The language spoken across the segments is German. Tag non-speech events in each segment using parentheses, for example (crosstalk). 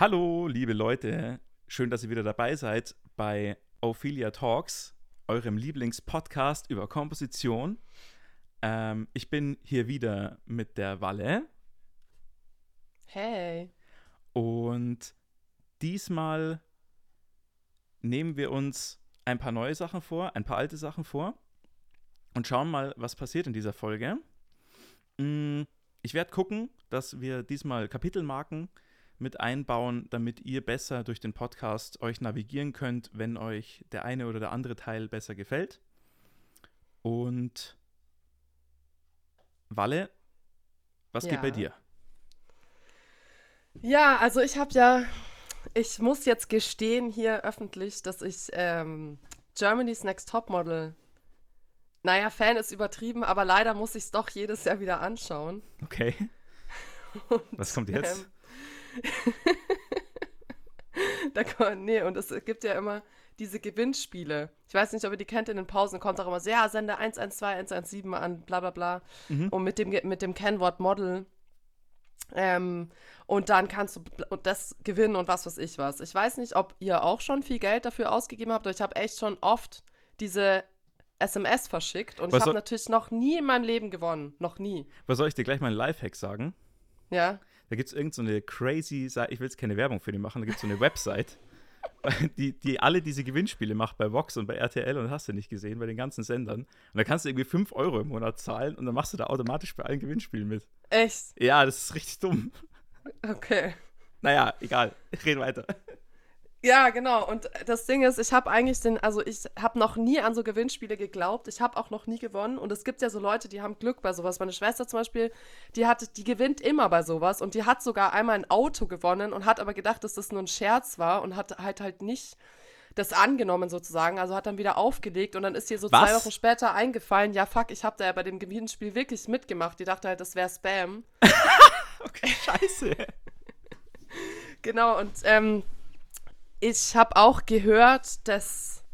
Hallo, liebe Leute. Schön, dass ihr wieder dabei seid bei Ophelia Talks, eurem Lieblingspodcast über Komposition. Ähm, ich bin hier wieder mit der Walle Hey. und diesmal nehmen wir uns ein paar neue Sachen vor, ein paar alte Sachen vor und schauen mal, was passiert in dieser Folge. Mm, Ich werde gucken, dass wir diesmal Kapitelmarken mit einbauen, damit ihr besser durch den Podcast euch navigieren könnt, wenn euch der eine oder der andere Teil besser gefällt. Und Walle, was geht Ja. bei dir? Ja, also ich habe ja, ich muss jetzt gestehen hier öffentlich, dass ich ähm, Germany's Next Topmodel, naja, Fan ist übertrieben, aber leider muss ich es doch jedes Jahr wieder anschauen. Okay. (laughs) Und, Was kommt jetzt? Ähm, (laughs) da kann, nee, und es gibt ja immer diese Gewinnspiele. Ich weiß nicht, ob ihr die kennt, in den Pausen kommt auch immer so, ja, sende 112, 117 an, bla bla bla. Mhm. Und mit dem, mit dem Kennwort Model. Ähm, und dann kannst du und das gewinnen und was weiß ich was. Ich weiß nicht, ob ihr auch schon viel Geld dafür ausgegeben habt, aber ich habe echt schon oft diese SMS verschickt und Was ich habe natürlich noch nie in meinem Leben gewonnen. Noch nie. Was soll ich dir gleich mal einen Lifehack sagen? Ja. Da gibt es irgendeine so crazy Seite, ich will jetzt keine Werbung für die machen, da gibt es so eine Website, (laughs) die, die alle diese Gewinnspiele macht bei Vox und bei RTL und hast du nicht gesehen, bei den ganzen Sendern. Und da kannst du irgendwie 5 Euro im Monat zahlen und dann machst du da automatisch bei allen Gewinnspielen mit. Echt? Ja, das ist richtig dumm. Okay. Naja, egal. Ich rede weiter. Ja, genau. Und das Ding ist, ich habe eigentlich den, also ich habe noch nie an so Gewinnspiele geglaubt. Ich habe auch noch nie gewonnen. Und es gibt ja so Leute, die haben Glück bei sowas. Meine Schwester zum Beispiel, die hat, die gewinnt immer bei sowas. Und die hat sogar einmal ein Auto gewonnen und hat aber gedacht, dass das nur ein Scherz war und hat halt halt nicht das angenommen sozusagen. Also hat dann wieder aufgelegt und dann ist ihr so zwei Was? Wochen später eingefallen, ja fuck, ich habe da ja bei dem Gewinnspiel wirklich mitgemacht. Die dachte halt, das wäre Spam. (laughs) Okay, scheiße. Genau, und ähm, ich habe auch gehört, dass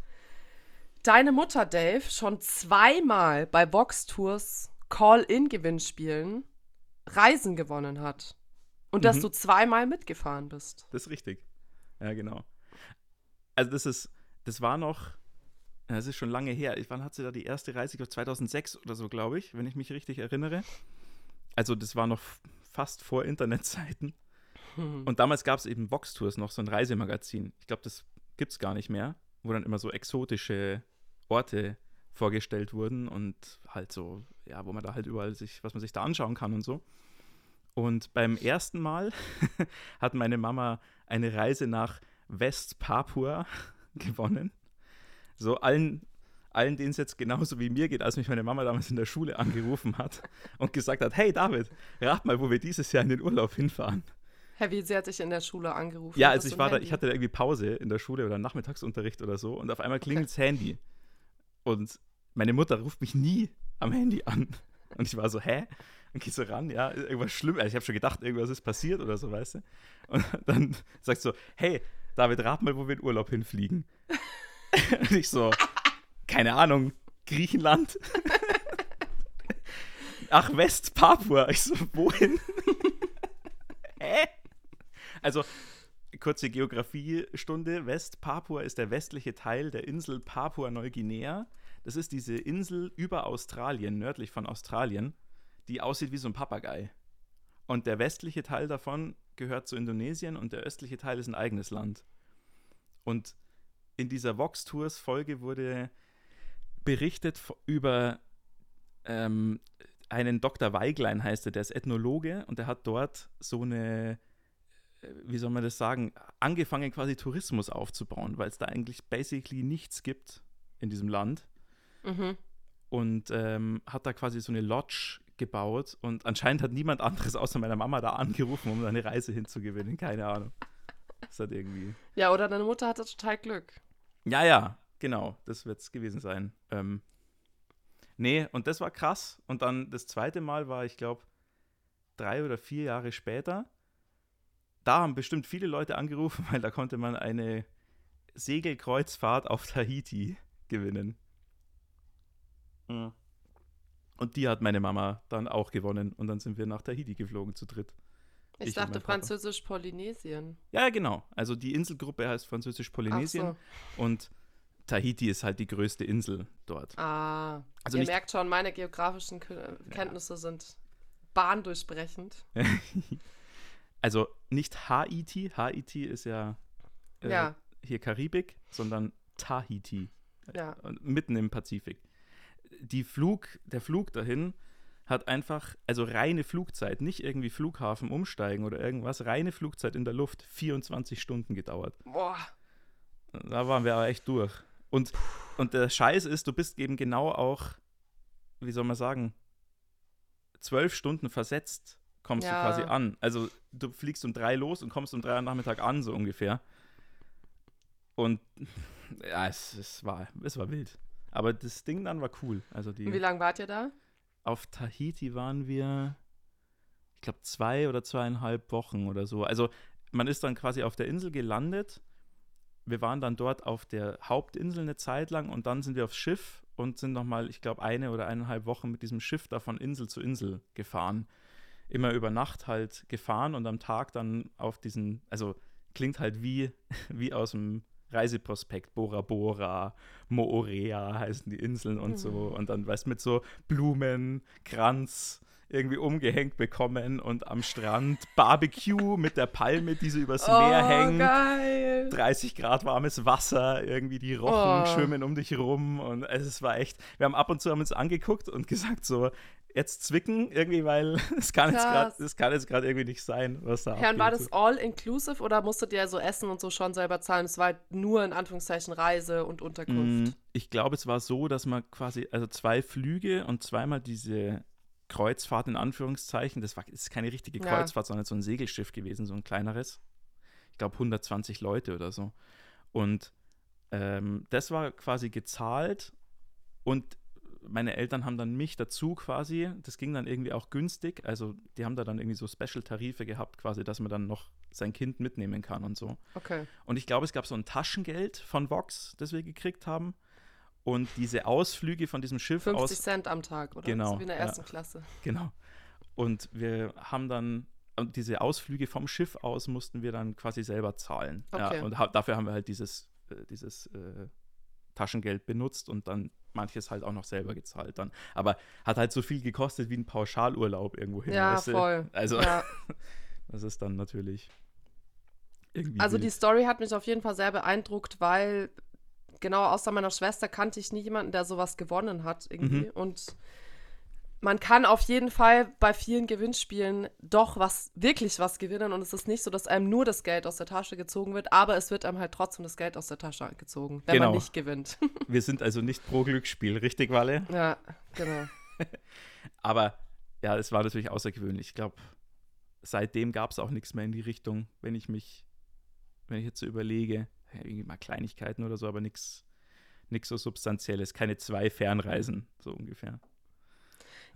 deine Mutter, Dave, schon zweimal bei Vox Tours Call-In-Gewinnspielen Reisen gewonnen hat. Und dass Mhm. du zweimal mitgefahren bist. Das ist richtig. Ja, genau. Also das ist, das war noch, das ist schon lange her. Wann hat sie da die erste Reise? Ich glaube 2006 oder so, glaube ich, wenn ich mich richtig erinnere. Also das war noch fast vor Internetzeiten. Und damals gab es eben Vox Tours noch, so ein Reisemagazin. Ich glaube, das gibt es gar nicht mehr, wo dann immer so exotische Orte vorgestellt wurden und halt so, ja, wo man da halt überall sich, was man sich da anschauen kann und so. Und beim ersten Mal (laughs) hat meine Mama eine Reise nach West-Papua (laughs) gewonnen. So allen, allen denen es jetzt genauso wie mir geht, als mich meine Mama damals in der Schule angerufen hat und gesagt hat, hey David, rat mal, wo wir dieses Jahr in den Urlaub hinfahren. Herr, wie sie hat dich in der Schule angerufen? Ja, also ich war ein da, Handy? ich hatte da irgendwie Pause in der Schule oder Nachmittagsunterricht oder so und auf einmal klingelt das Handy. Und meine Mutter ruft mich nie am Handy an. Und ich war so, hä? Und geh so ran, ja, irgendwas schlimm. Also ich habe schon gedacht, irgendwas ist passiert oder so, weißt du? Und dann sagst du, so, hey, David, rat mal, wo wir in Urlaub hinfliegen. (laughs) und ich so, keine Ahnung, Griechenland? (laughs) Ach, West-Papua. Ich so, wohin? (laughs) Hä? Also, kurze Geografiestunde. West-Papua ist der westliche Teil der Insel Papua-Neuguinea. Das ist diese Insel über Australien, nördlich von Australien, die aussieht wie so ein Papagei. Und der westliche Teil davon gehört zu Indonesien und der östliche Teil ist ein eigenes Land. Und in dieser Vox Tours Folge wurde berichtet über ähm, einen Dr. Weiglein heißt er, der ist Ethnologe und der hat dort so eine, wie soll man das sagen, angefangen quasi Tourismus aufzubauen, weil es da eigentlich basically nichts gibt in diesem Land Mhm. und ähm, hat da quasi so eine Lodge gebaut und anscheinend hat niemand anderes außer meiner Mama da angerufen, um da eine Reise hinzugewinnen, keine Ahnung. Das hat irgendwie Ja, oder deine Mutter hatte total Glück. Ja, ja, genau, das wird es gewesen sein. Ähm, nee, und das war krass. Und dann das zweite Mal war, ich glaube, drei oder vier Jahre später. Da haben bestimmt viele Leute angerufen, (laughs) weil da konnte man eine Segelkreuzfahrt auf Tahiti gewinnen. Mhm. Und die hat meine Mama dann auch gewonnen. Und dann sind wir nach Tahiti geflogen zu dritt. Ich, ich dachte Französisch-Polynesien. Ja, genau. Also die Inselgruppe heißt Französisch-Polynesien. So. Und Tahiti ist halt die größte Insel dort. Ah, also ihr merkt schon, meine geografischen Kenntnisse ja. sind bahndurchbrechend. (laughs) also nicht Haiti, Haiti ist ja, äh, ja. hier Karibik, sondern Tahiti, ja. mitten im Pazifik. Die Flug, der Flug dahin hat einfach, also reine Flugzeit, nicht irgendwie Flughafen umsteigen oder irgendwas, reine Flugzeit in der Luft, 24 Stunden gedauert. Boah. Da waren wir aber echt durch. Und, und der Scheiß ist, du bist eben genau auch, wie soll man sagen, zwölf Stunden versetzt kommst ja. du quasi an. Also du fliegst um drei los und kommst um drei am Nachmittag an, so ungefähr. Und (laughs) ja, es, es, war, es war wild. Aber das Ding dann war cool. Also die, Wie lange wart ihr da? Auf Tahiti waren wir, ich glaube, zwei oder zweieinhalb Wochen oder so. Also man ist dann quasi auf der Insel gelandet. Wir waren dann dort auf der Hauptinsel eine Zeit lang und dann sind wir aufs Schiff und sind nochmal, ich glaube, eine oder eineinhalb Wochen mit diesem Schiff da von Insel zu Insel gefahren. Immer über Nacht halt gefahren und am Tag dann auf diesen, also klingt halt wie, (laughs) wie aus dem Reiseprospekt, Bora Bora, Moorea heißen die Inseln und mhm. so. Und dann, weißt du, mit so Blumen, Kranz, irgendwie umgehängt bekommen und am Strand Barbecue mit der Palme, die so übers oh, Meer hängt. Geil. 30 Grad warmes Wasser, irgendwie die Rochen oh. schwimmen um dich rum und es war echt, wir haben ab und zu haben uns angeguckt und (laughs) gesagt so, jetzt zwicken, irgendwie, weil (laughs) es kann Krass. jetzt gerade, irgendwie nicht sein, was da Herrn, war das all inclusive oder musstet ihr so Essen und so schon selber zahlen? Es war halt nur in Anführungszeichen Reise und Unterkunft. Mm, ich glaube, es war so, dass man quasi, also zwei Flüge und zweimal diese Kreuzfahrt in Anführungszeichen, das war das ist keine richtige Kreuzfahrt, ja. sondern so ein Segelschiff gewesen, so ein kleineres. Ich glaube 120 Leute oder so. Und ähm, das war quasi gezahlt und meine Eltern haben dann mich dazu quasi, das ging dann irgendwie auch günstig, also die haben da dann irgendwie so Special-Tarife gehabt, quasi, dass man dann noch sein Kind mitnehmen kann und so. Okay. Und ich glaube, es gab so ein Taschengeld von Vox, das wir gekriegt haben. Und diese Ausflüge von diesem Schiff 50 aus. 50 Cent am Tag, oder? Genau. So wie in der ersten ja, Klasse. Genau. Und wir haben dann, und diese Ausflüge vom Schiff aus mussten wir dann quasi selber zahlen. Okay. Ja, und ha dafür haben wir halt dieses, äh, dieses äh, Taschengeld benutzt und dann manches halt auch noch selber gezahlt dann. Aber hat halt so viel gekostet wie ein Pauschalurlaub irgendwo hin. Ja, voll. Also, ja. (laughs) das ist dann natürlich irgendwie. Also, wild. die Story hat mich auf jeden Fall sehr beeindruckt, weil genau außer meiner Schwester kannte ich nie jemanden, der sowas gewonnen hat irgendwie. Mhm. Und man kann auf jeden Fall bei vielen Gewinnspielen doch was, wirklich was gewinnen. Und es ist nicht so, dass einem nur das Geld aus der Tasche gezogen wird, aber es wird einem halt trotzdem das Geld aus der Tasche gezogen, wenn genau. man nicht gewinnt. (laughs) Wir sind also nicht pro Glücksspiel, richtig, Walle? Ja, genau. (laughs) aber ja, es war natürlich außergewöhnlich. Ich glaube, seitdem gab es auch nichts mehr in die Richtung, wenn ich mich, wenn ich jetzt so überlege, irgendwie mal Kleinigkeiten oder so, aber nichts so substanzielles, keine zwei Fernreisen, so ungefähr.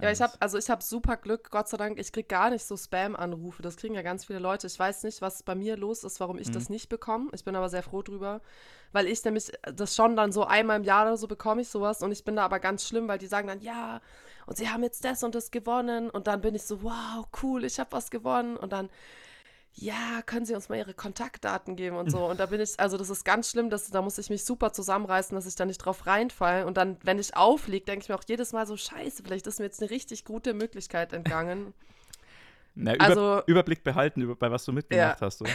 Ja, ich habe also ich habe super Glück, Gott sei Dank. Ich kriege gar nicht so Spam-Anrufe. Das kriegen ja ganz viele Leute. Ich weiß nicht, was bei mir los ist, warum ich mhm. das nicht bekomme. Ich bin aber sehr froh drüber, weil ich nämlich das schon dann so einmal im Jahr oder so bekomme ich sowas und ich bin da aber ganz schlimm, weil die sagen dann ja und sie haben jetzt das und das gewonnen und dann bin ich so wow cool, ich habe was gewonnen und dann ja, können Sie uns mal Ihre Kontaktdaten geben und so. Und da bin ich, also das ist ganz schlimm, dass, da muss ich mich super zusammenreißen, dass ich da nicht drauf reinfalle. Und dann, wenn ich aufliege, denke ich mir auch jedes Mal so, scheiße, vielleicht ist mir jetzt eine richtig gute Möglichkeit entgangen. (laughs) Na, über, also, Überblick behalten, über, bei was du mitgemacht ja. hast, oder?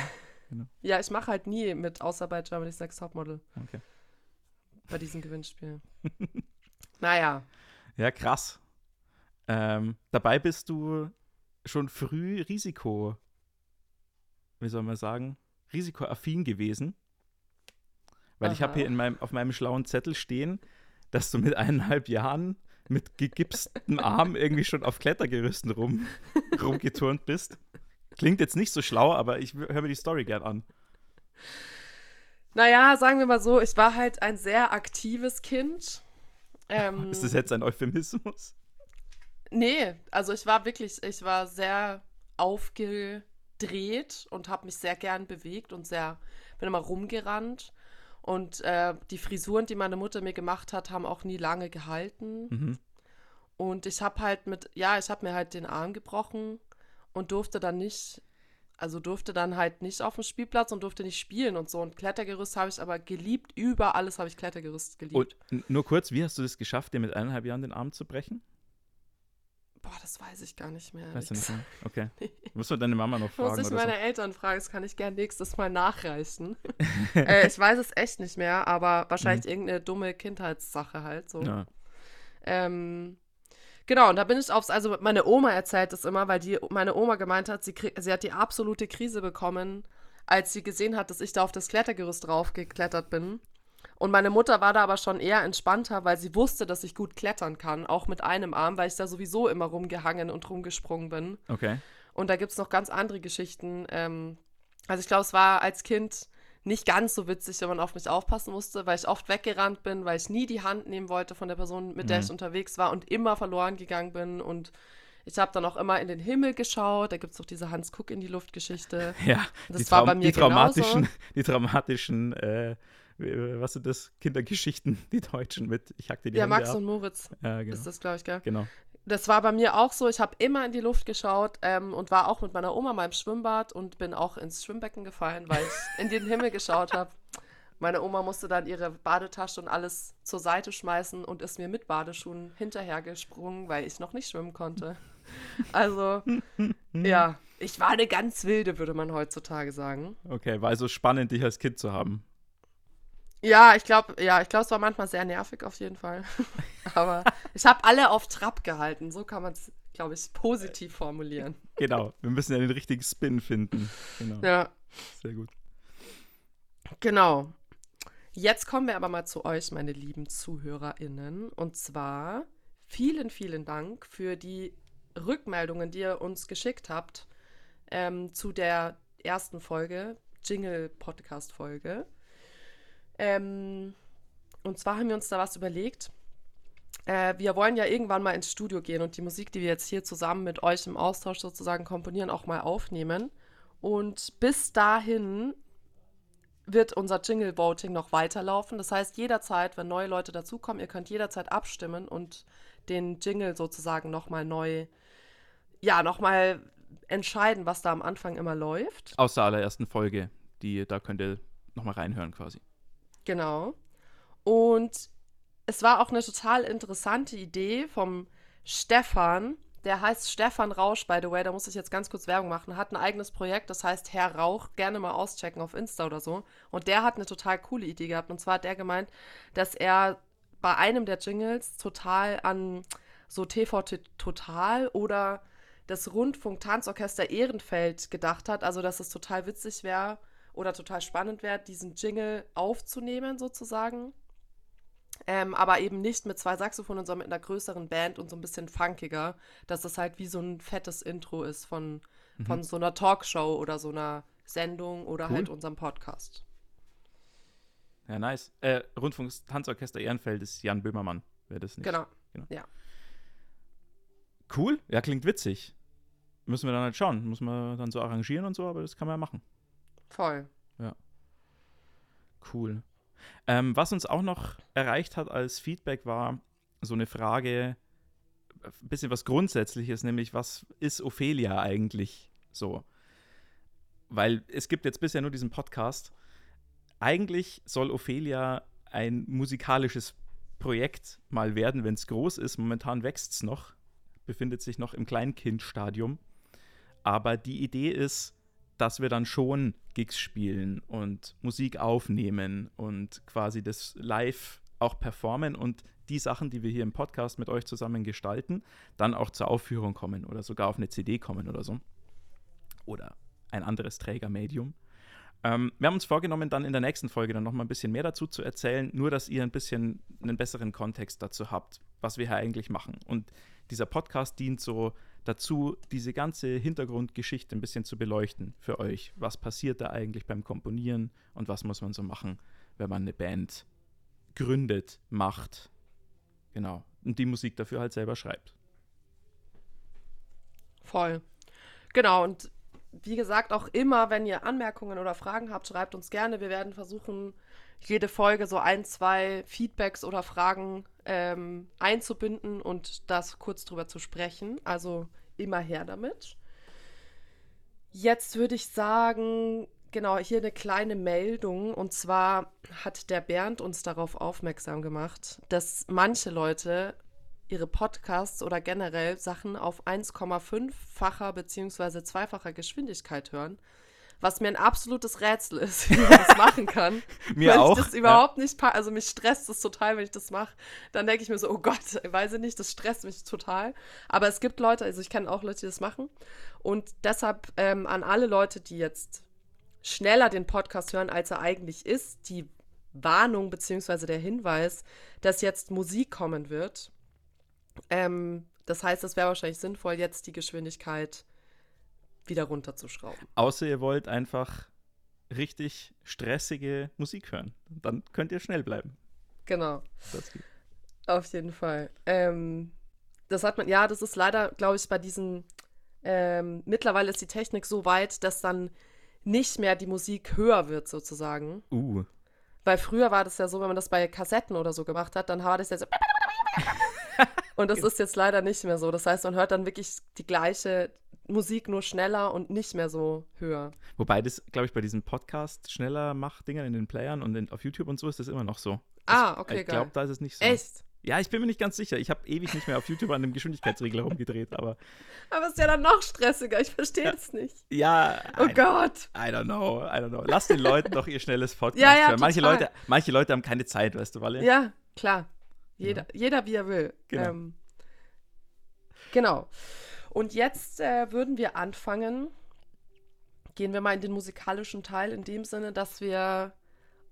Genau. (laughs) Ja, ich mache halt nie mit, außer bei Germany's Next Topmodel. Okay. Bei diesem Gewinnspiel. (laughs) naja. Ja, krass. Ähm, dabei bist du schon früh Risiko wie soll man sagen, risikoaffin gewesen. Weil Aha. ich habe hier in meinem, auf meinem schlauen Zettel stehen, dass du mit eineinhalb Jahren mit gegipstem Arm irgendwie schon auf Klettergerüsten rum, (laughs) rumgeturnt bist. Klingt jetzt nicht so schlau, aber ich höre mir die Story gern an. Naja, sagen wir mal so, ich war halt ein sehr aktives Kind. Ähm, (laughs) Ist das jetzt ein Euphemismus? Nee, also ich war wirklich, ich war sehr aufge dreht und habe mich sehr gern bewegt und sehr, bin immer rumgerannt. Und äh, die Frisuren, die meine Mutter mir gemacht hat, haben auch nie lange gehalten. Mhm. Und ich habe halt mit, ja, ich habe mir halt den Arm gebrochen und durfte dann nicht also durfte dann halt nicht auf dem Spielplatz und durfte nicht spielen und so. Und Klettergerüst habe ich aber geliebt. Über alles habe ich Klettergerüst geliebt. Und nur kurz, wie hast du das geschafft, dir mit eineinhalb Jahren den Arm zu brechen? Boah, das weiß ich gar nicht mehr. Weißt du nicht mehr? Okay. (laughs) Musst du deine Mama noch fragen? Muss ich meine so? Eltern fragen, das kann ich gerne nächstes Mal nachreichen. (laughs) äh, ich weiß es echt nicht mehr, aber wahrscheinlich irgendeine dumme Kindheitssache halt so. Mhm. Ja. Ähm, genau, und da bin ich aufs, also meine Oma erzählt das immer, weil die, meine Oma gemeint hat, sie, sie hat die absolute Krise bekommen, als sie gesehen hat, dass ich da auf das Klettergerüst draufgeklettert bin. Und meine Mutter war da aber schon eher entspannter, weil sie wusste, dass ich gut klettern kann, auch mit einem Arm, weil ich da sowieso immer rumgehangen und rumgesprungen bin. Okay. Und da gibt es noch ganz andere Geschichten. Ähm, also ich glaube, es war als Kind nicht ganz so witzig, wenn man auf mich aufpassen musste, weil ich oft weggerannt bin, weil ich nie die Hand nehmen wollte von der Person, mit der Mhm. ich unterwegs war und immer verloren gegangen bin. Und ich habe dann auch immer in den Himmel geschaut. Da gibt es doch diese Hans Kuck in die Luft-Geschichte. (laughs) Ja, Das die, war bei mir die traumatischen, genauso. (laughs) die traumatischen, äh, was sind das? Kindergeschichten, (laughs) die Deutschen mit Ich hack dir die Ja, Hände Max ab. und Moritz Ja, genau. ist das, glaube ich, gell? genau. Das war bei mir auch so. Ich habe immer in die Luft geschaut ähm, und war auch mit meiner Oma mal im Schwimmbad und bin auch ins Schwimmbecken gefallen, weil ich (laughs) in den Himmel geschaut habe. Meine Oma musste dann ihre Badetasche und alles zur Seite schmeißen und ist mir mit Badeschuhen hinterhergesprungen, weil ich noch nicht schwimmen konnte. Also, (laughs) ja, ich war eine ganz wilde, würde man heutzutage sagen. Okay, war also spannend, dich als Kind zu haben. Ja, ich glaube, ja, ich glaube, es war manchmal sehr nervig auf jeden Fall. (laughs) Aber ich habe alle auf Trab gehalten. So kann man es, glaube ich, positiv formulieren. Genau, wir müssen ja den richtigen Spin finden. Genau, Ja, sehr gut. genau. Jetzt kommen wir aber mal zu euch, meine lieben ZuhörerInnen. Und zwar vielen, vielen Dank für die Rückmeldungen, die ihr uns geschickt habt ähm, zu der ersten Folge, Jingle-Podcast-Folge. Ähm, und zwar haben wir uns da was überlegt. Äh, wir wollen ja irgendwann mal ins Studio gehen und die Musik, die wir jetzt hier zusammen mit euch im Austausch sozusagen komponieren, auch mal aufnehmen. Und bis dahin wird unser Jingle Voting noch weiterlaufen. Das heißt, jederzeit, wenn neue Leute dazukommen, ihr könnt jederzeit abstimmen und den Jingle sozusagen nochmal neu, ja, nochmal entscheiden, was da am Anfang immer läuft. Aus der allerersten Folge, die, da könnt ihr nochmal reinhören quasi. Genau. Und es war auch eine total interessante Idee vom Stefan. Der heißt Stefan Rausch, by the way. Da muss ich jetzt ganz kurz Werbung machen. Hat ein eigenes Projekt, das heißt Herr Rauch. Gerne mal auschecken auf Insta oder so. Und der hat eine total coole Idee gehabt. Und zwar hat der gemeint, dass er bei einem der Jingles total an so TV Total oder das Rundfunk-Tanzorchester Ehrenfeld gedacht hat. Also, dass es total witzig wäre oder total spannend wäre, diesen Jingle aufzunehmen, sozusagen. Ähm, aber eben nicht mit zwei Saxophonen, sondern mit einer größeren Band und so ein bisschen funkiger, dass das halt wie so ein fettes Intro ist von, von so einer Talkshow oder so einer Sendung oder Cool. halt unserem Podcast. Ja, nice. Äh, Rundfunk-Tanzorchester Ehrenfeld ist Jan Böhmermann, wer das nicht. Genau. Cool, ja, klingt witzig. Müssen wir dann halt schauen. Muss man dann so arrangieren und so, aber das kann man ja machen. Voll. Cool. Ähm, was uns auch noch erreicht hat als Feedback war so eine Frage, ein bisschen was Grundsätzliches, nämlich was ist Ophelia eigentlich so? Weil es gibt jetzt bisher nur diesen Podcast. Eigentlich soll Ophelia ein musikalisches Projekt mal werden, wenn es groß ist. Momentan wächst es noch, befindet sich noch im Kleinkindstadium. Aber die Idee ist, dass wir dann schon Gigs spielen und Musik aufnehmen und quasi das live auch performen und die Sachen, die wir hier im Podcast mit euch zusammen gestalten, dann auch zur Aufführung kommen oder sogar auf eine CD kommen oder so. Oder ein anderes Trägermedium. Ähm, wir haben uns vorgenommen, dann in der nächsten Folge dann nochmal ein bisschen mehr dazu zu erzählen, nur dass ihr ein bisschen einen besseren Kontext dazu habt, was wir hier eigentlich machen. Und dieser Podcast dient so dazu, diese ganze Hintergrundgeschichte ein bisschen zu beleuchten für euch. Was passiert da eigentlich beim Komponieren und was muss man so machen, wenn man eine Band gründet, macht. Genau. Und die Musik dafür halt selber schreibt. Voll. Genau, und wie gesagt, auch immer, wenn ihr Anmerkungen oder Fragen habt, schreibt uns gerne. Wir werden versuchen, jede Folge so ein, zwei Feedbacks oder Fragen ähm, einzubinden und das kurz drüber zu sprechen. Also immer her damit. jetzt würde ich sagen, genau, hier eine kleine Meldung. Und zwar hat der Bernd uns darauf aufmerksam gemacht, dass manche Leute ihre Podcasts oder generell Sachen auf 1,5-facher bzw. zweifacher Geschwindigkeit hören. Was mir ein absolutes Rätsel ist, (laughs) wie man das machen kann. (laughs) mir weil auch. ich das überhaupt nicht pa- Also mich stresst es total, wenn ich das mache. Dann denke ich mir so, oh Gott, ich (laughs) weiß ich nicht, das stresst mich total. Aber es gibt Leute, also ich kenne auch Leute, die das machen. Und deshalb ähm, an alle Leute, die jetzt schneller den Podcast hören, als er eigentlich ist, die Warnung bzw. der Hinweis, dass jetzt Musik kommen wird. Ähm, das heißt, es wäre wahrscheinlich sinnvoll, jetzt die Geschwindigkeit wieder runterzuschrauben. Außer ihr wollt einfach richtig stressige Musik hören. Dann könnt ihr schnell bleiben. Genau. Auf jeden Fall. Ähm, das hat man, ja, das ist leider, glaube ich, bei diesen, ähm, mittlerweile ist die Technik so weit, dass dann nicht mehr die Musik höher wird, sozusagen. Uh, Weil früher war das ja so, wenn man das bei Kassetten oder so gemacht hat, dann war das ja so. (laughs) Und das ist jetzt leider nicht mehr so. Das heißt, man hört dann wirklich die gleiche Musik nur schneller und nicht mehr so höher. wobei das, glaube ich, bei diesen Podcast schneller Macht-Dingern in den Playern und in, auf YouTube und so ist das immer noch so. Ah, okay, ich glaube, geil. da ist es nicht so. Echt? Ja, ich bin mir nicht ganz sicher. Ich habe ewig nicht mehr auf YouTube an dem Geschwindigkeitsregler rumgedreht, aber (laughs) Aber es ist ja dann noch stressiger. Ich verstehe es nicht. ja, Oh I, Gott. I don't know, I don't know. Lass den Leuten doch ihr schnelles Podcast Ja, ja, hören. Manche total. Leute, manche Leute haben keine Zeit, weißt du, Walle? Ja, klar. Jeder, jeder wie er will. Genau. Ähm, genau. Und jetzt äh, würden wir anfangen. Gehen wir mal in den musikalischen Teil, in dem Sinne, dass wir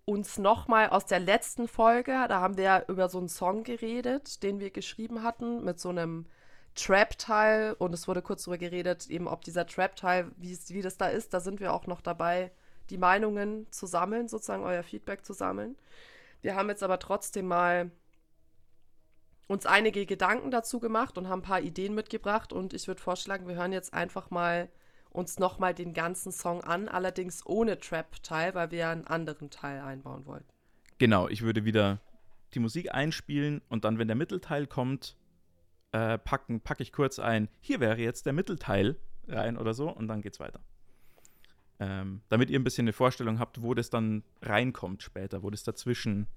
uns nochmal aus der letzten Folge, da haben wir ja über so einen Song geredet, den wir geschrieben hatten, mit so einem Trap-Teil. Und es wurde kurz darüber geredet, eben ob dieser Trap-Teil, wie, das da ist. Da sind wir auch noch dabei, die Meinungen zu sammeln, sozusagen euer Feedback zu sammeln. Wir haben jetzt aber trotzdem mal uns einige Gedanken dazu gemacht und haben ein paar Ideen mitgebracht. Und ich würde vorschlagen, wir hören jetzt einfach mal uns nochmal den ganzen Song an, allerdings ohne Trap-Teil, weil wir einen anderen Teil einbauen wollten. Genau, ich würde wieder die Musik einspielen und dann, wenn der Mittelteil kommt, äh, packen, packe ich kurz ein, hier wäre jetzt der Mittelteil rein oder so und dann geht's weiter. Ähm, damit ihr ein bisschen eine Vorstellung habt, wo das dann reinkommt später, wo das dazwischen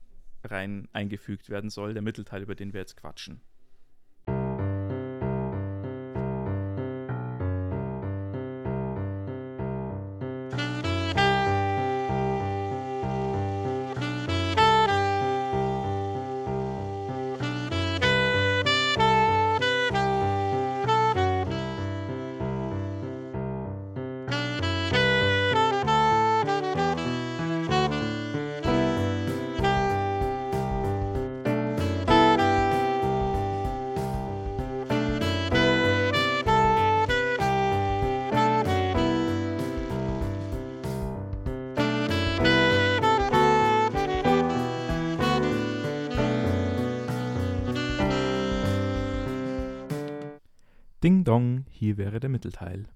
rein eingefügt werden soll, der Mittelteil, über den wir jetzt quatschen. Ding Dong, hier wäre der Mittelteil.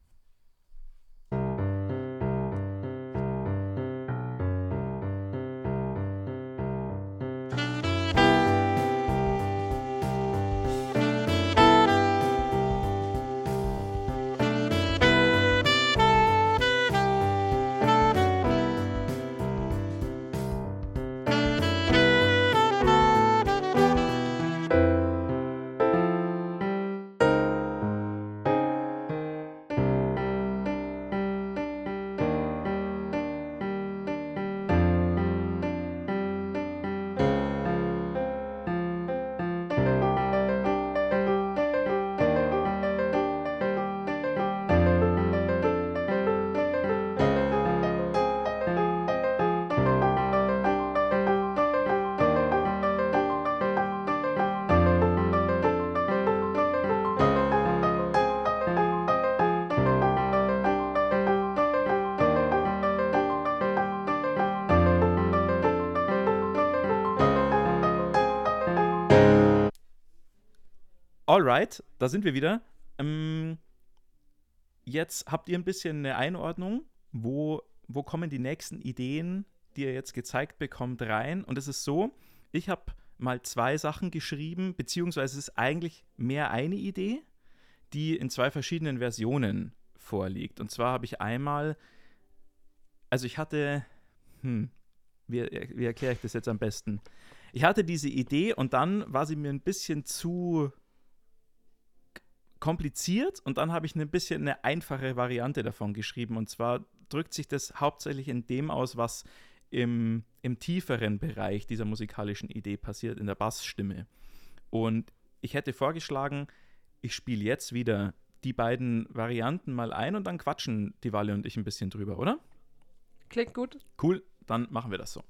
Alright, da sind wir wieder. Ähm, jetzt habt ihr ein bisschen eine Einordnung, wo, wo kommen die nächsten Ideen, die ihr jetzt gezeigt bekommt, rein. Und es ist so, ich habe mal zwei Sachen geschrieben, beziehungsweise es ist eigentlich mehr eine Idee, die in zwei verschiedenen Versionen vorliegt. Und zwar habe ich einmal, also ich hatte, hm, wie, wie erkläre ich das jetzt am besten? Ich hatte diese Idee und dann war sie mir ein bisschen zu kompliziert und dann habe ich ein bisschen eine einfache Variante davon geschrieben. Und zwar drückt sich das hauptsächlich in dem aus, was im, im tieferen Bereich dieser musikalischen Idee passiert, in der Bassstimme. Und ich hätte vorgeschlagen, ich spiele jetzt wieder die beiden Varianten mal ein und dann quatschen die Walle und ich ein bisschen drüber, oder? Klingt gut. Cool, dann machen wir das so.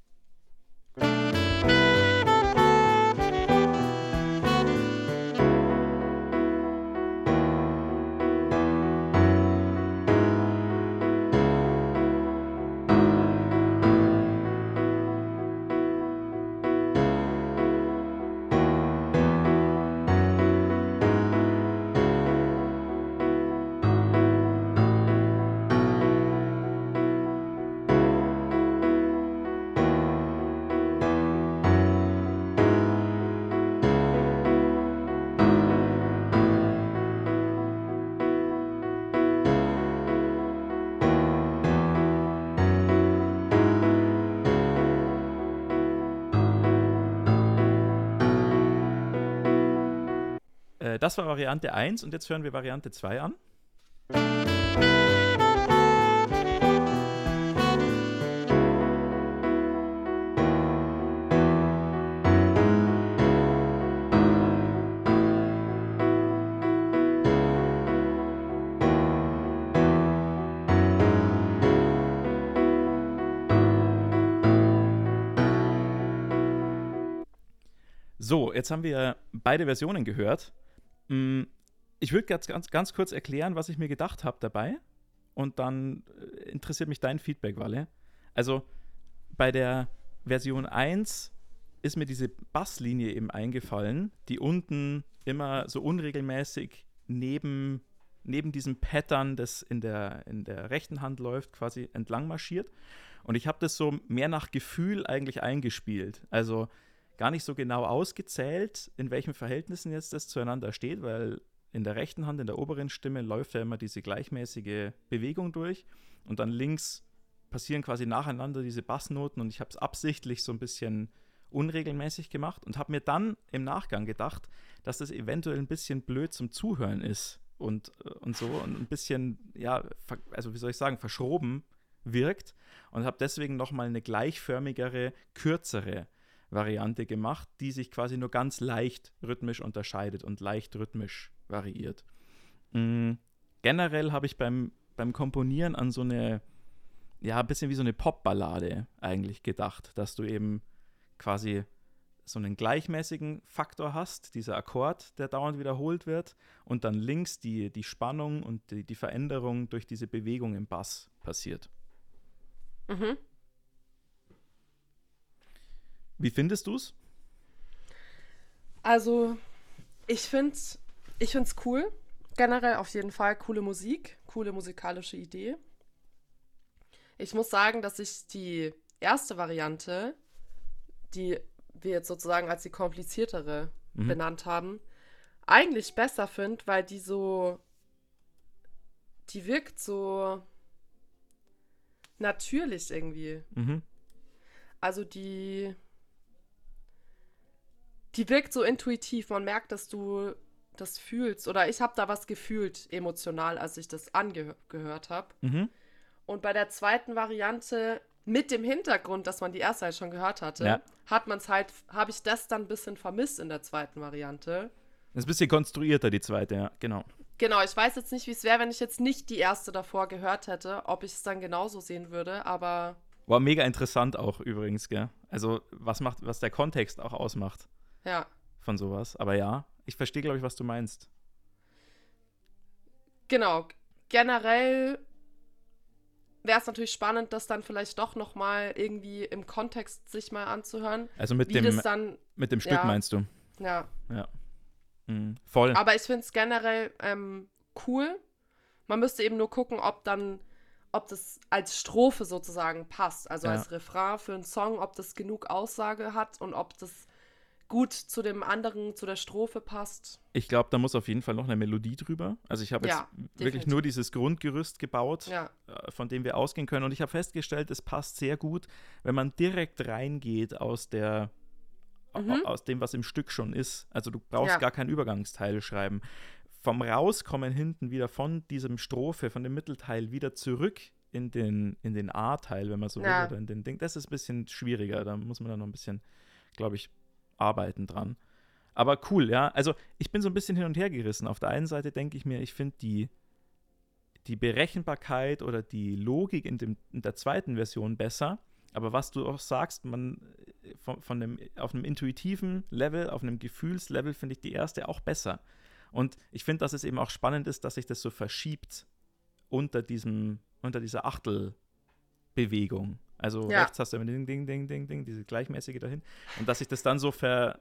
Das war Variante 1 und jetzt hören wir Variante 2 an. So, jetzt haben wir beide Versionen gehört. Mm, ich würde ganz, ganz, ganz kurz erklären, was ich mir gedacht habe dabei. Und dann äh, interessiert mich dein Feedback, Walle. Also bei der Version 1 ist mir diese Basslinie eben eingefallen, die unten immer so unregelmäßig neben, neben diesem Pattern, das in der, in der rechten Hand läuft, quasi entlang marschiert. Und ich habe das so mehr nach Gefühl eigentlich eingespielt. Also gar nicht so genau ausgezählt, in welchen Verhältnissen jetzt das zueinander steht, weil in der rechten Hand, in der oberen Stimme, läuft ja immer diese gleichmäßige Bewegung durch und dann links passieren quasi nacheinander diese Bassnoten und ich habe es absichtlich so ein bisschen unregelmäßig gemacht und habe mir dann im Nachgang gedacht, dass das eventuell ein bisschen blöd zum Zuhören ist und, äh, und so und ein bisschen, ja, also wie soll ich sagen, verschroben wirkt und habe deswegen nochmal eine gleichförmigere, kürzere Variante gemacht, die sich quasi nur ganz leicht rhythmisch unterscheidet und leicht rhythmisch variiert. Mhm. Generell habe ich beim, beim Komponieren an so eine, ja, ein bisschen wie so eine Popballade eigentlich gedacht, dass du eben quasi so einen gleichmäßigen Faktor hast, dieser Akkord, der dauernd wiederholt wird, und dann links die, die Spannung und die, die Veränderung durch diese Bewegung im Bass passiert. Mhm. Wie findest du es? Also, ich finde es ich find's cool. Generell auf jeden Fall coole Musik, coole musikalische Idee. Ich muss sagen, dass ich die erste Variante, die wir jetzt sozusagen als die kompliziertere mhm. benannt haben, eigentlich besser finde, weil die so, die wirkt so natürlich irgendwie. Mhm. Also die, die wirkt so intuitiv. Man merkt, dass du das fühlst. Oder ich habe da was gefühlt, emotional, als ich das angehört habe. Mhm. Und bei der zweiten Variante, mit dem Hintergrund, dass man die erste halt schon gehört hatte, ja. hat man es halt, habe ich das dann ein bisschen vermisst in der zweiten Variante. Das ist ein bisschen konstruierter, die zweite, ja, genau. Genau, ich weiß jetzt nicht, wie es wäre, wenn ich jetzt nicht die erste davor gehört hätte, ob ich es dann genauso sehen würde, aber. War mega interessant auch übrigens, gell? Also, was macht, was der Kontext auch ausmacht. Ja. Von sowas. Aber ja, ich verstehe, glaube ich, was du meinst. Genau. Generell wäre es natürlich spannend, das dann vielleicht doch noch mal irgendwie im Kontext sich mal anzuhören. Also mit dem dann, mit dem Stück ja, meinst du? Ja. Ja. Mhm, voll. Aber ich finde es generell ähm, cool. Man müsste eben nur gucken, ob dann, ob das als Strophe sozusagen passt, also ja. als Refrain für einen Song, ob das genug Aussage hat und ob das gut zu dem anderen, zu der Strophe passt. Ich glaube, da muss auf jeden Fall noch eine Melodie drüber. Also ich habe jetzt Ja, wirklich definitiv. nur dieses Grundgerüst gebaut, Ja, äh, von dem wir ausgehen können. Und ich habe festgestellt, es passt sehr gut, wenn man direkt reingeht aus der Mhm. aus dem, was im Stück schon ist. Also du brauchst Ja. gar kein Übergangsteil schreiben. Vom Rauskommen hinten wieder von diesem Strophe, von dem Mittelteil wieder zurück in den, in den A-Teil, wenn man so will, oder in den Ding. Das ist ein bisschen schwieriger. Da muss man dann noch ein bisschen, glaube ich, arbeiten dran. Aber cool, ja. Also ich bin so ein bisschen hin und her gerissen. Auf der einen Seite denke ich mir, ich finde die, die Berechenbarkeit oder die Logik in, dem, in der zweiten Version besser. Aber was du auch sagst, man äh, von, von dem, auf einem intuitiven Level, auf einem Gefühlslevel finde ich die erste auch besser. Und ich finde, dass es eben auch spannend ist, dass sich das so verschiebt unter diesem, unter dieser Achtelbewegung. Also Ja. rechts hast du immer Ding, Ding, Ding, Ding, Ding, diese gleichmäßige dahin. Und dass sich das dann so ver.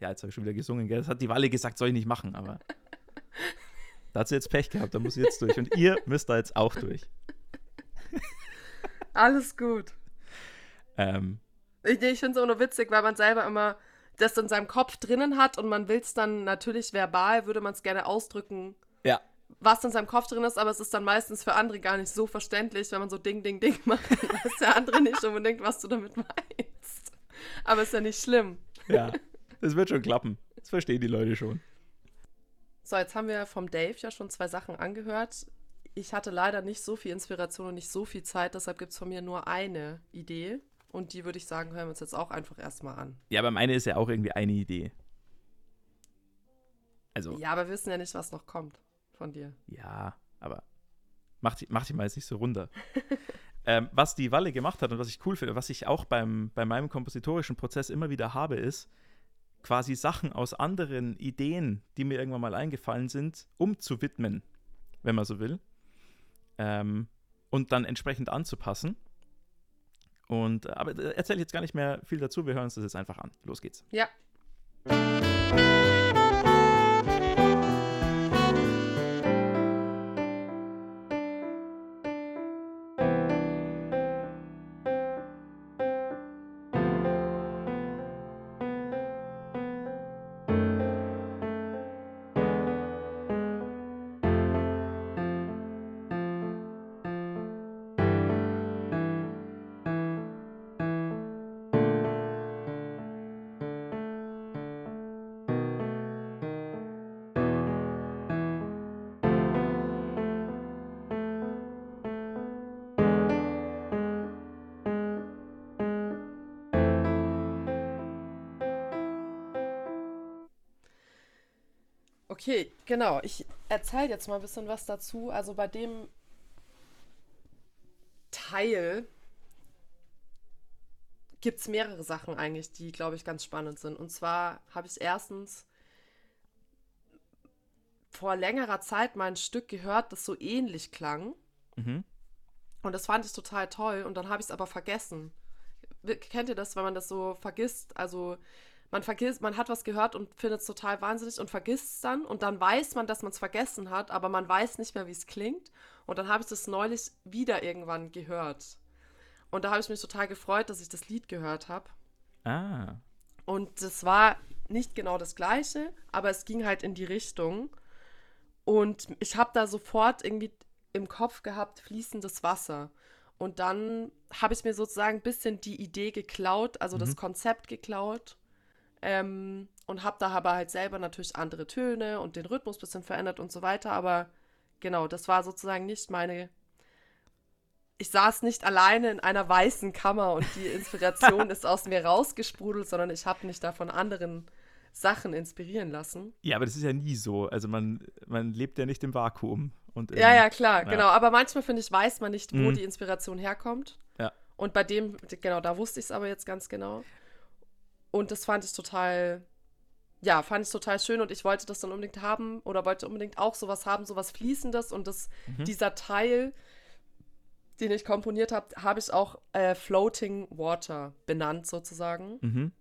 Ja, jetzt habe ich schon wieder gesungen, gell? Das hat die Walle gesagt, soll ich nicht machen, aber. (laughs) da hat sie jetzt Pech gehabt, da muss sie jetzt durch. Und ihr müsst da jetzt auch durch. (laughs) alles gut. Ähm, Ich, ich finde es immer nur witzig, weil man selber immer das in seinem Kopf drinnen hat und man will es dann natürlich verbal, würde man es gerne ausdrücken, ja, was in seinem Kopf drin ist, aber es ist dann meistens für andere gar nicht so verständlich, wenn man so Ding, Ding, Ding (laughs) macht, weiß der andere nicht unbedingt, was du damit meinst. Aber ist ja nicht schlimm. ja. Das wird schon klappen. Das verstehen die Leute schon. So, jetzt haben wir vom Dave ja schon zwei Sachen angehört. Ich hatte leider nicht so viel Inspiration und nicht so viel Zeit, deshalb gibt es von mir nur eine Idee. Und die würde ich sagen, hören wir uns jetzt auch einfach erstmal an. Ja, aber meine ist ja auch irgendwie eine Idee. Also, Ja, aber wir wissen ja nicht, was noch kommt von dir. Ja, aber mach die, mach die mal jetzt nicht so runter. (laughs) ähm, was die Walle gemacht hat und was ich cool finde, was ich auch beim, bei meinem kompositorischen Prozess immer wieder habe, ist, quasi Sachen aus anderen Ideen, die mir irgendwann mal eingefallen sind, umzuwidmen, wenn man so will. Ähm, und dann entsprechend anzupassen. Und, äh, aber erzähle ich jetzt gar nicht mehr viel dazu, wir hören uns das jetzt einfach an. Los geht's. Ja. Okay, genau. Ich erzähle jetzt mal ein bisschen was dazu. Also bei dem Teil gibt es mehrere Sachen eigentlich, die, glaube ich, ganz spannend sind. Und zwar habe ich erstens vor längerer Zeit mal ein Stück gehört, das so ähnlich klang. Mhm. Und das fand ich total toll. Und dann habe ich es aber vergessen. Kennt ihr das, wenn man das so vergisst? Also man vergisst, man hat was gehört und findet es total wahnsinnig und vergisst es dann. Und dann weiß man, dass man es vergessen hat, aber man weiß nicht mehr, wie es klingt. Und dann habe ich das neulich wieder irgendwann gehört. Und da habe ich mich total gefreut, dass ich das Lied gehört habe. Ah. Und das war nicht genau das gleiche, aber es ging halt in die Richtung. Und ich habe da sofort irgendwie im Kopf gehabt, fließendes Wasser. Und dann habe ich mir sozusagen ein bisschen die Idee geklaut, also das Mhm. Konzept geklaut. Ähm, und habe da aber halt selber natürlich andere Töne und den Rhythmus ein bisschen verändert und so weiter. Aber genau, das war sozusagen nicht meine. Ich saß nicht alleine in einer weißen Kammer und die (laughs) Inspiration ist aus mir rausgesprudelt, sondern ich habe mich da von anderen Sachen inspirieren lassen. Ja, aber das ist ja nie so. Also man, man lebt ja nicht im Vakuum. Und Ja, ja, klar, ja. genau. Aber manchmal, finde ich, weiß man nicht, wo Mhm. die Inspiration herkommt. Ja. Und bei dem, genau, da wusste ich es aber jetzt ganz genau. Und das fand ich total, ja, fand ich total schön und ich wollte das dann unbedingt haben oder wollte unbedingt auch sowas haben, sowas Fließendes und das, Mhm. dieser Teil, den ich komponiert habe, habe ich auch äh, Floating Water benannt sozusagen Mhm.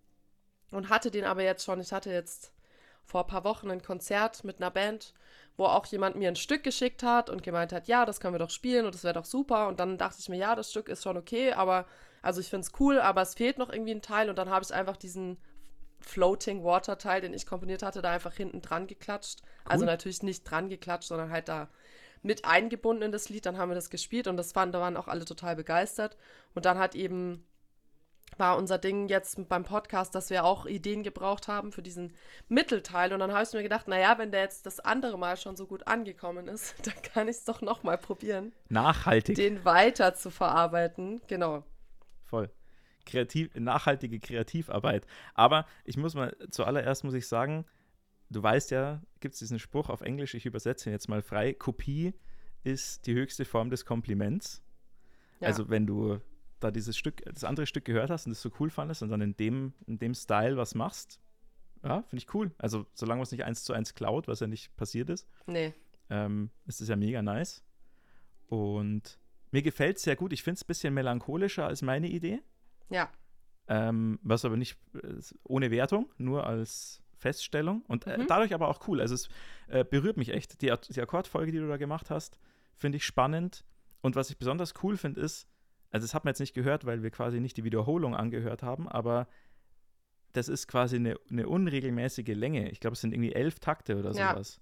und hatte den aber jetzt schon. Ich hatte jetzt vor ein paar Wochen ein Konzert mit einer Band, wo auch jemand mir ein Stück geschickt hat und gemeint hat, ja, das können wir doch spielen und das wäre doch super. Und dann dachte ich mir, ja, das Stück ist schon okay, aber also ich finde es cool, aber es fehlt noch irgendwie ein Teil und dann habe ich einfach diesen Floating Water Teil, den ich komponiert hatte, da einfach hinten dran geklatscht. Also natürlich nicht dran geklatscht, sondern halt da mit eingebunden in das Lied. Dann haben wir das gespielt und das fanden, da waren auch alle total begeistert. Und dann hat eben war unser Ding jetzt beim Podcast, dass wir auch Ideen gebraucht haben für diesen Mittelteil. Und dann habe ich mir gedacht, naja, wenn der jetzt das andere Mal schon so gut angekommen ist, (laughs) dann kann ich es doch nochmal probieren. Nachhaltig. Den weiter zu verarbeiten. Genau. Voll. Kreativ, nachhaltige Kreativarbeit. Aber ich muss mal, zuallererst muss ich sagen, du weißt ja, gibt es diesen Spruch auf Englisch, ich übersetze ihn jetzt mal frei, Kopie ist die höchste Form des Kompliments. Ja. Also wenn du da dieses Stück, das andere Stück gehört hast und das so cool fandest und dann in dem, in dem Style was machst, ja, finde ich cool. Also, solange man es nicht eins zu eins klaut, was ja nicht passiert ist, nee. ähm, ist es ja mega nice. Und mir gefällt es sehr gut. Ich finde es ein bisschen melancholischer als meine Idee. Ja. Ähm, was aber nicht äh, ohne Wertung, nur als Feststellung. Und äh, mhm. dadurch aber auch cool. Also, es äh, berührt mich echt. Die, die Akkordfolge, die du da gemacht hast, finde ich spannend. Und was ich besonders cool finde, ist, also das hat man jetzt nicht gehört, weil wir quasi nicht die Wiederholung angehört haben, aber das ist quasi eine, eine unregelmäßige Länge. Ich glaube, es sind irgendwie elf Takte oder sowas.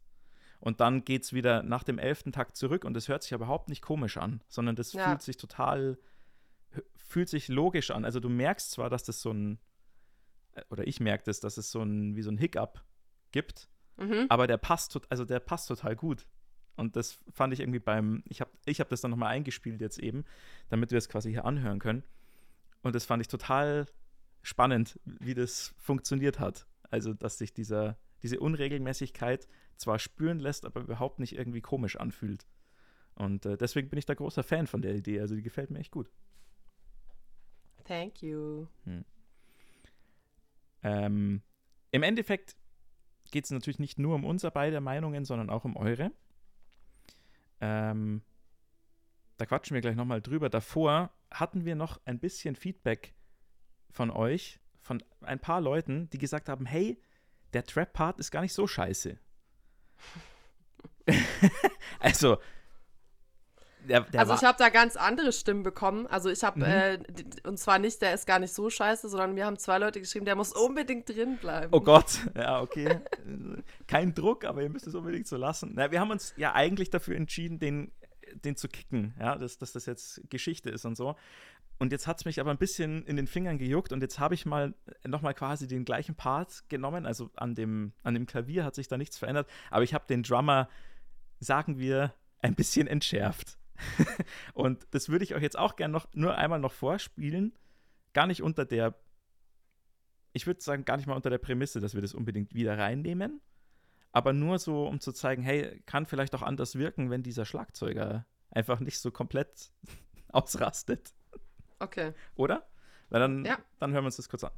Und dann geht es wieder nach dem elften Takt zurück und das hört sich überhaupt nicht komisch an, sondern das ja. fühlt sich total, fühlt sich logisch an. Also du merkst zwar, dass das so ein, äh, oder ich merke das, dass es so ein, wie so ein Hiccup gibt, mhm. aber der passt, also der passt total gut. Und das fand ich irgendwie beim, ich habe ich hab das dann nochmal eingespielt jetzt eben, damit wir es quasi hier anhören können. Und das fand ich total spannend, wie das funktioniert hat. Also, dass sich dieser, diese Unregelmäßigkeit zwar spüren lässt, aber überhaupt nicht irgendwie komisch anfühlt. Und äh, deswegen bin ich da großer Fan von der Idee. Also, die gefällt mir echt gut. Thank you. Hm. Ähm, Im Endeffekt geht es natürlich nicht nur um unser beide Meinungen, sondern auch um eure. Ähm, da quatschen wir gleich nochmal drüber. Davor hatten wir noch ein bisschen Feedback von euch, von ein paar Leuten, die gesagt haben, hey, der Trap-Part ist gar nicht so scheiße. (laughs) also, der, der also ich habe da ganz andere Stimmen bekommen. Also ich habe, mhm. äh, und zwar nicht, der ist gar nicht so scheiße, sondern wir haben zwei Leute geschrieben, der muss unbedingt drin bleiben. Oh Gott, (laughs) ja, okay. Kein Druck, aber ihr müsst es unbedingt so lassen. Na, wir haben uns ja eigentlich dafür entschieden, den, den zu kicken, ja, dass, dass das jetzt Geschichte ist und so. Und jetzt hat es mich aber ein bisschen in den Fingern gejuckt und jetzt habe ich mal nochmal quasi den gleichen Part genommen. Also an dem, an dem Klavier hat sich da nichts verändert, aber ich habe den Drummer, sagen wir, ein bisschen entschärft. (laughs) und das würde ich euch jetzt auch gerne noch nur einmal noch vorspielen. Gar nicht unter der, ich würde sagen, gar nicht mal unter der Prämisse, dass wir das unbedingt wieder reinnehmen. Aber nur so, um zu zeigen, hey, kann vielleicht auch anders wirken, wenn dieser Schlagzeuger einfach nicht so komplett (laughs) ausrastet. Okay. Oder? Weil dann, ja. dann hören wir uns das kurz an.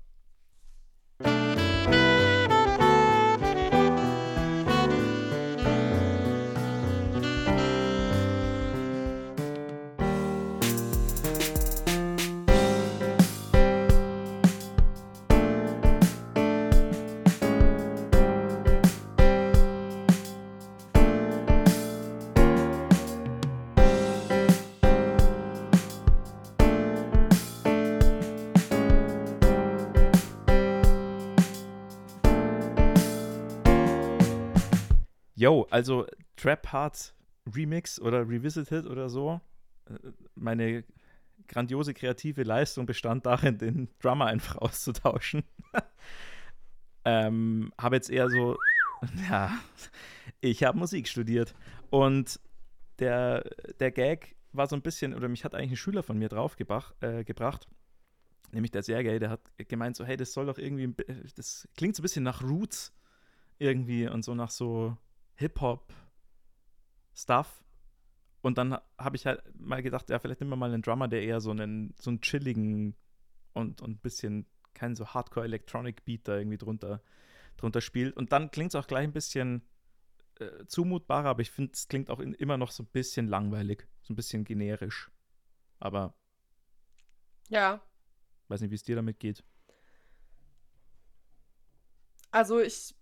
Yo, also Trap Hard Remix oder Revisited oder so. Äh, meine grandiose kreative Leistung bestand darin, den Drummer einfach auszutauschen. (laughs) ähm, habe jetzt eher so, (laughs) ja, ich habe Musik studiert und der, der Gag war so ein bisschen, oder mich hat eigentlich ein Schüler von mir draufgebracht, äh, gebracht, nämlich der Sergei, der hat gemeint so, hey, das soll doch irgendwie, das klingt so ein bisschen nach Roots irgendwie und so nach so Hip-Hop-Stuff. Und dann habe ich halt mal gedacht, ja, vielleicht nehmen wir mal einen Drummer, der eher so einen, so einen chilligen und, ein bisschen keinen so Hardcore-Electronic-Beat da irgendwie drunter, drunter spielt. Und dann klingt es auch gleich ein bisschen äh, zumutbarer, aber ich finde, es klingt auch in, immer noch so ein bisschen langweilig, so ein bisschen generisch. Aber. Ja. Weiß nicht, wie es dir damit geht. Also ich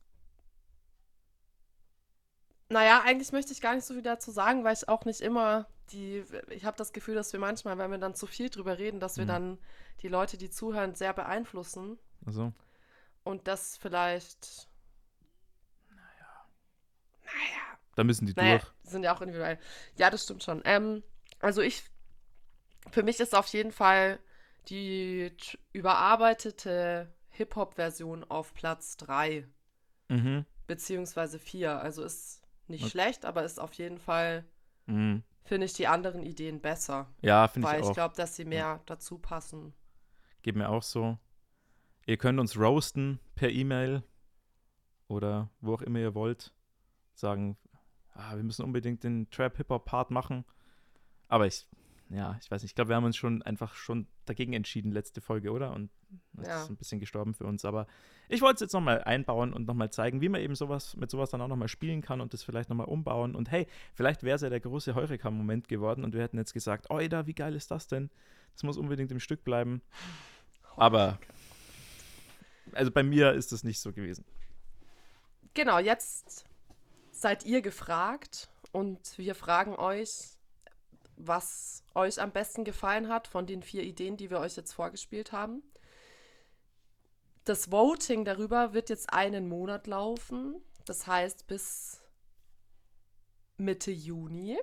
naja, eigentlich möchte ich gar nicht so viel dazu sagen, weil ich auch nicht immer die, ich habe das Gefühl, dass wir manchmal, wenn wir dann zu viel drüber reden, dass wir mhm. dann die Leute, die zuhören, sehr beeinflussen. Also. und das vielleicht. Da müssen die Naja, durch. die sind ja auch individuell. Ja, das stimmt schon. Ähm, also ich, für mich ist auf jeden Fall die überarbeitete Hip-Hop-Version auf Platz 3, Mhm. beziehungsweise 4. Also ist nicht Okay. schlecht, aber ist auf jeden Fall, Mhm. finde ich, die anderen Ideen besser. Ja, finde Weil ich ich, auch. glaube, dass sie mehr dazu passen. Geht mir auch so. Ihr könnt uns roasten per E-Mail oder wo auch immer ihr wollt. Sagen, ah, wir müssen unbedingt den Trap-Hip-Hop-Part machen. Aber ich, ja, ich weiß nicht, ich glaube, wir haben uns schon einfach schon dagegen entschieden, letzte Folge, oder? Und das Ja. ist ein bisschen gestorben für uns. Aber ich wollte es jetzt nochmal einbauen und nochmal zeigen, wie man eben sowas mit sowas dann auch nochmal spielen kann und das vielleicht nochmal umbauen. Und hey, vielleicht wäre es ja der große Heureka-Moment geworden und wir hätten jetzt gesagt, Oida, wie geil ist das denn? Das muss unbedingt im Stück bleiben. Aber also bei mir ist das nicht so gewesen. Genau, jetzt seid ihr gefragt und wir fragen euch, was euch am besten gefallen hat von den vier Ideen, die wir euch jetzt vorgespielt haben. Das Voting darüber wird jetzt einen Monat laufen. Das heißt bis Mitte Juni.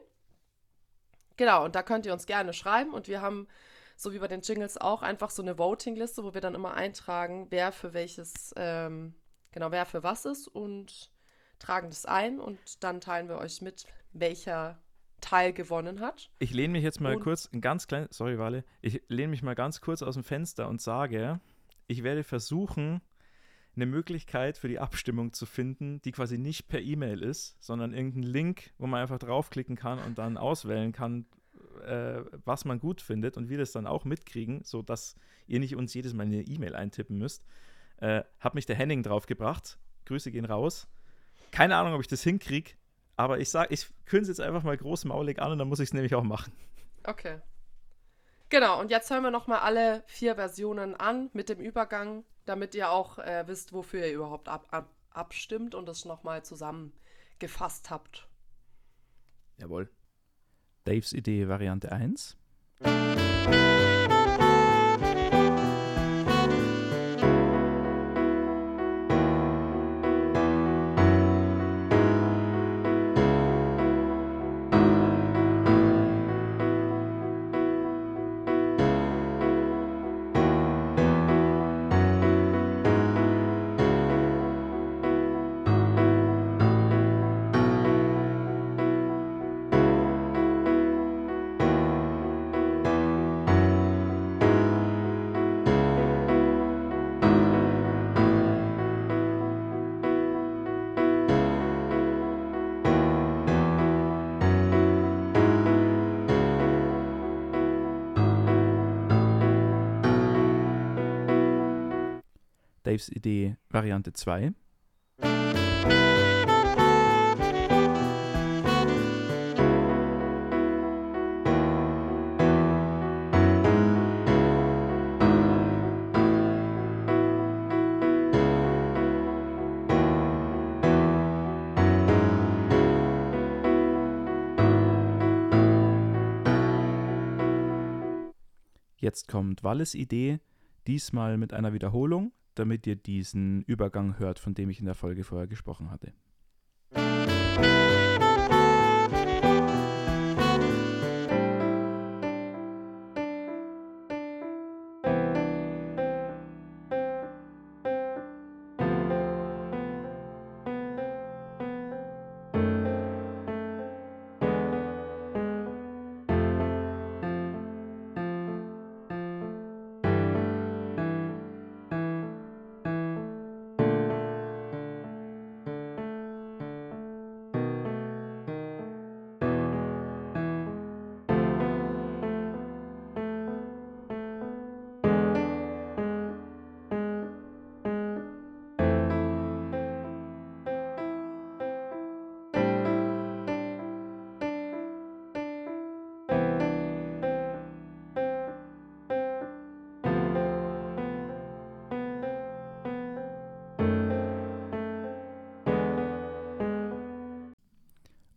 Genau, und da könnt ihr uns gerne schreiben und wir haben, so wie bei den Jingles auch, einfach so eine Voting-Liste, wo wir dann immer eintragen, wer für welches, ähm, genau, wer für was ist und tragen das ein und dann teilen wir euch mit, welcher Teil gewonnen hat. Ich lehne mich jetzt mal Und- kurz, ein ganz klein, sorry Wale, ich lehne mich mal ganz kurz aus dem Fenster und sage, ich werde versuchen, eine Möglichkeit für die Abstimmung zu finden, die quasi nicht per E-Mail ist, sondern irgendein Link, wo man einfach draufklicken kann und dann auswählen kann, äh, was man gut findet und wir das dann auch mitkriegen, sodass ihr nicht uns jedes Mal eine E-Mail eintippen müsst. Äh, hat mich der Henning draufgebracht. Grüße gehen raus. Keine Ahnung, ob ich das hinkriege, aber ich sage, ich kündige es jetzt einfach mal großmaulig an und dann muss ich es nämlich auch machen. Okay. Genau, und jetzt hören wir nochmal alle vier Versionen an mit dem Übergang, damit ihr auch äh, wisst, wofür ihr überhaupt ab, ab, abstimmt und das nochmal zusammengefasst habt. Jawohl. Daves Idee Variante 1. Daves Idee Variante 2. Jetzt kommt Walles Idee, diesmal mit einer Wiederholung, damit ihr diesen Übergang hört, von dem ich in der Folge vorher gesprochen hatte.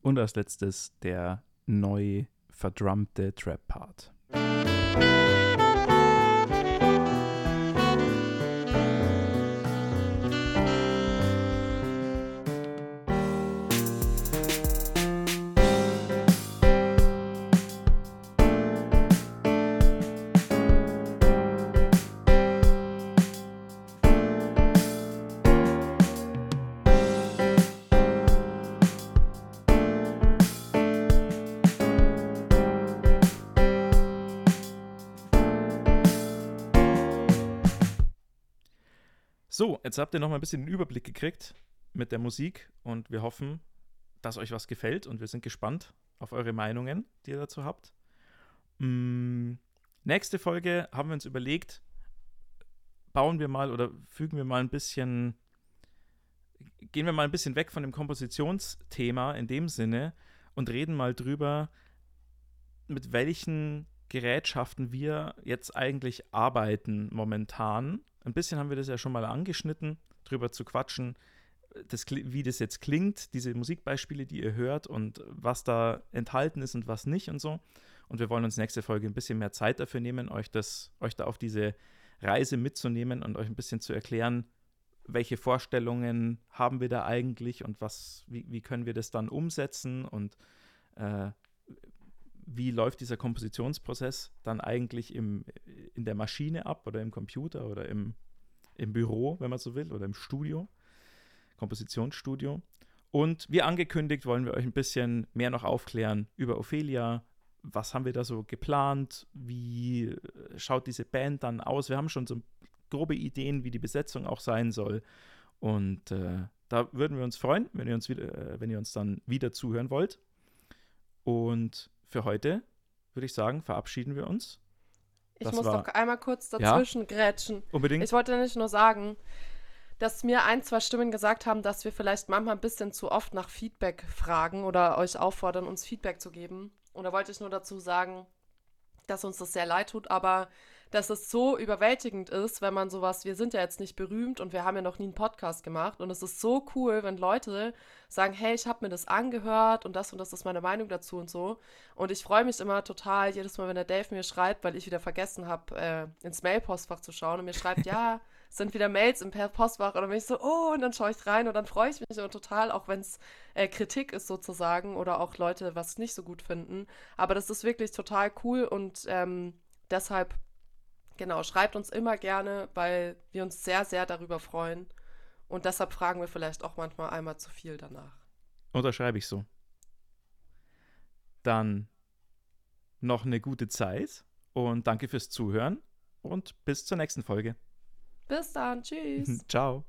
Und als letztes der neu verdrummte Trap-Part. So, jetzt habt ihr noch mal ein bisschen den Überblick gekriegt mit der Musik und wir hoffen, dass euch was gefällt und wir sind gespannt auf eure Meinungen, die ihr dazu habt. Mm, nächste Folge haben wir uns überlegt, bauen wir mal oder fügen wir mal ein bisschen, gehen wir mal ein bisschen weg von dem Kompositionsthema in dem Sinne und reden mal drüber, mit welchen Gerätschaften wir jetzt eigentlich arbeiten momentan. Ein bisschen haben wir das ja schon mal angeschnitten, drüber zu quatschen, das, wie das jetzt klingt, diese Musikbeispiele, die ihr hört und was da enthalten ist und was nicht und so. Und wir wollen uns nächste Folge ein bisschen mehr Zeit dafür nehmen, euch, das, euch da auf diese Reise mitzunehmen und euch ein bisschen zu erklären, welche Vorstellungen haben wir da eigentlich und was, wie, wie können wir das dann umsetzen und äh, wie läuft dieser Kompositionsprozess dann eigentlich im, in der Maschine ab oder im Computer oder im, im Büro, wenn man so will, oder im Studio, Kompositionsstudio. Und wie angekündigt, wollen wir euch ein bisschen mehr noch aufklären über Ophelia. Was haben wir da so geplant? Wie schaut diese Band dann aus? Wir haben schon so grobe Ideen, wie die Besetzung auch sein soll. Und äh, da würden wir uns freuen, wenn ihr uns, wieder, äh, wenn ihr uns dann wieder zuhören wollt. Und für heute würde ich sagen, verabschieden wir uns. Ich das muss noch einmal kurz dazwischen ja? grätschen. Unbedingt. Ich wollte nicht nur sagen, dass mir ein, zwei Stimmen gesagt haben, dass wir vielleicht manchmal ein bisschen zu oft nach Feedback fragen oder euch auffordern, uns Feedback zu geben. Und da wollte ich nur dazu sagen, dass uns das sehr leid tut, aber dass es so überwältigend ist, wenn man sowas, wir sind ja jetzt nicht berühmt und wir haben ja noch nie einen Podcast gemacht und es ist so cool, wenn Leute sagen, hey, ich habe mir das angehört und das und das ist meine Meinung dazu und so. Und ich freue mich immer total jedes Mal, wenn der Dave mir schreibt, weil ich wieder vergessen habe, äh, ins Mailpostfach zu schauen und mir schreibt, (laughs) ja, es sind wieder Mails im Postfach und dann bin ich so, oh, und dann schaue ich rein und dann freue ich mich immer total, auch wenn es äh, Kritik ist sozusagen oder auch Leute was nicht so gut finden. Aber das ist wirklich total cool und ähm, deshalb Genau, schreibt uns immer gerne, weil wir uns sehr, sehr darüber freuen. Und deshalb fragen wir vielleicht auch manchmal einmal zu viel danach. Unterschreibe ich so. Dann noch eine gute Zeit und danke fürs Zuhören und bis zur nächsten Folge. Bis dann, tschüss. (laughs) Ciao.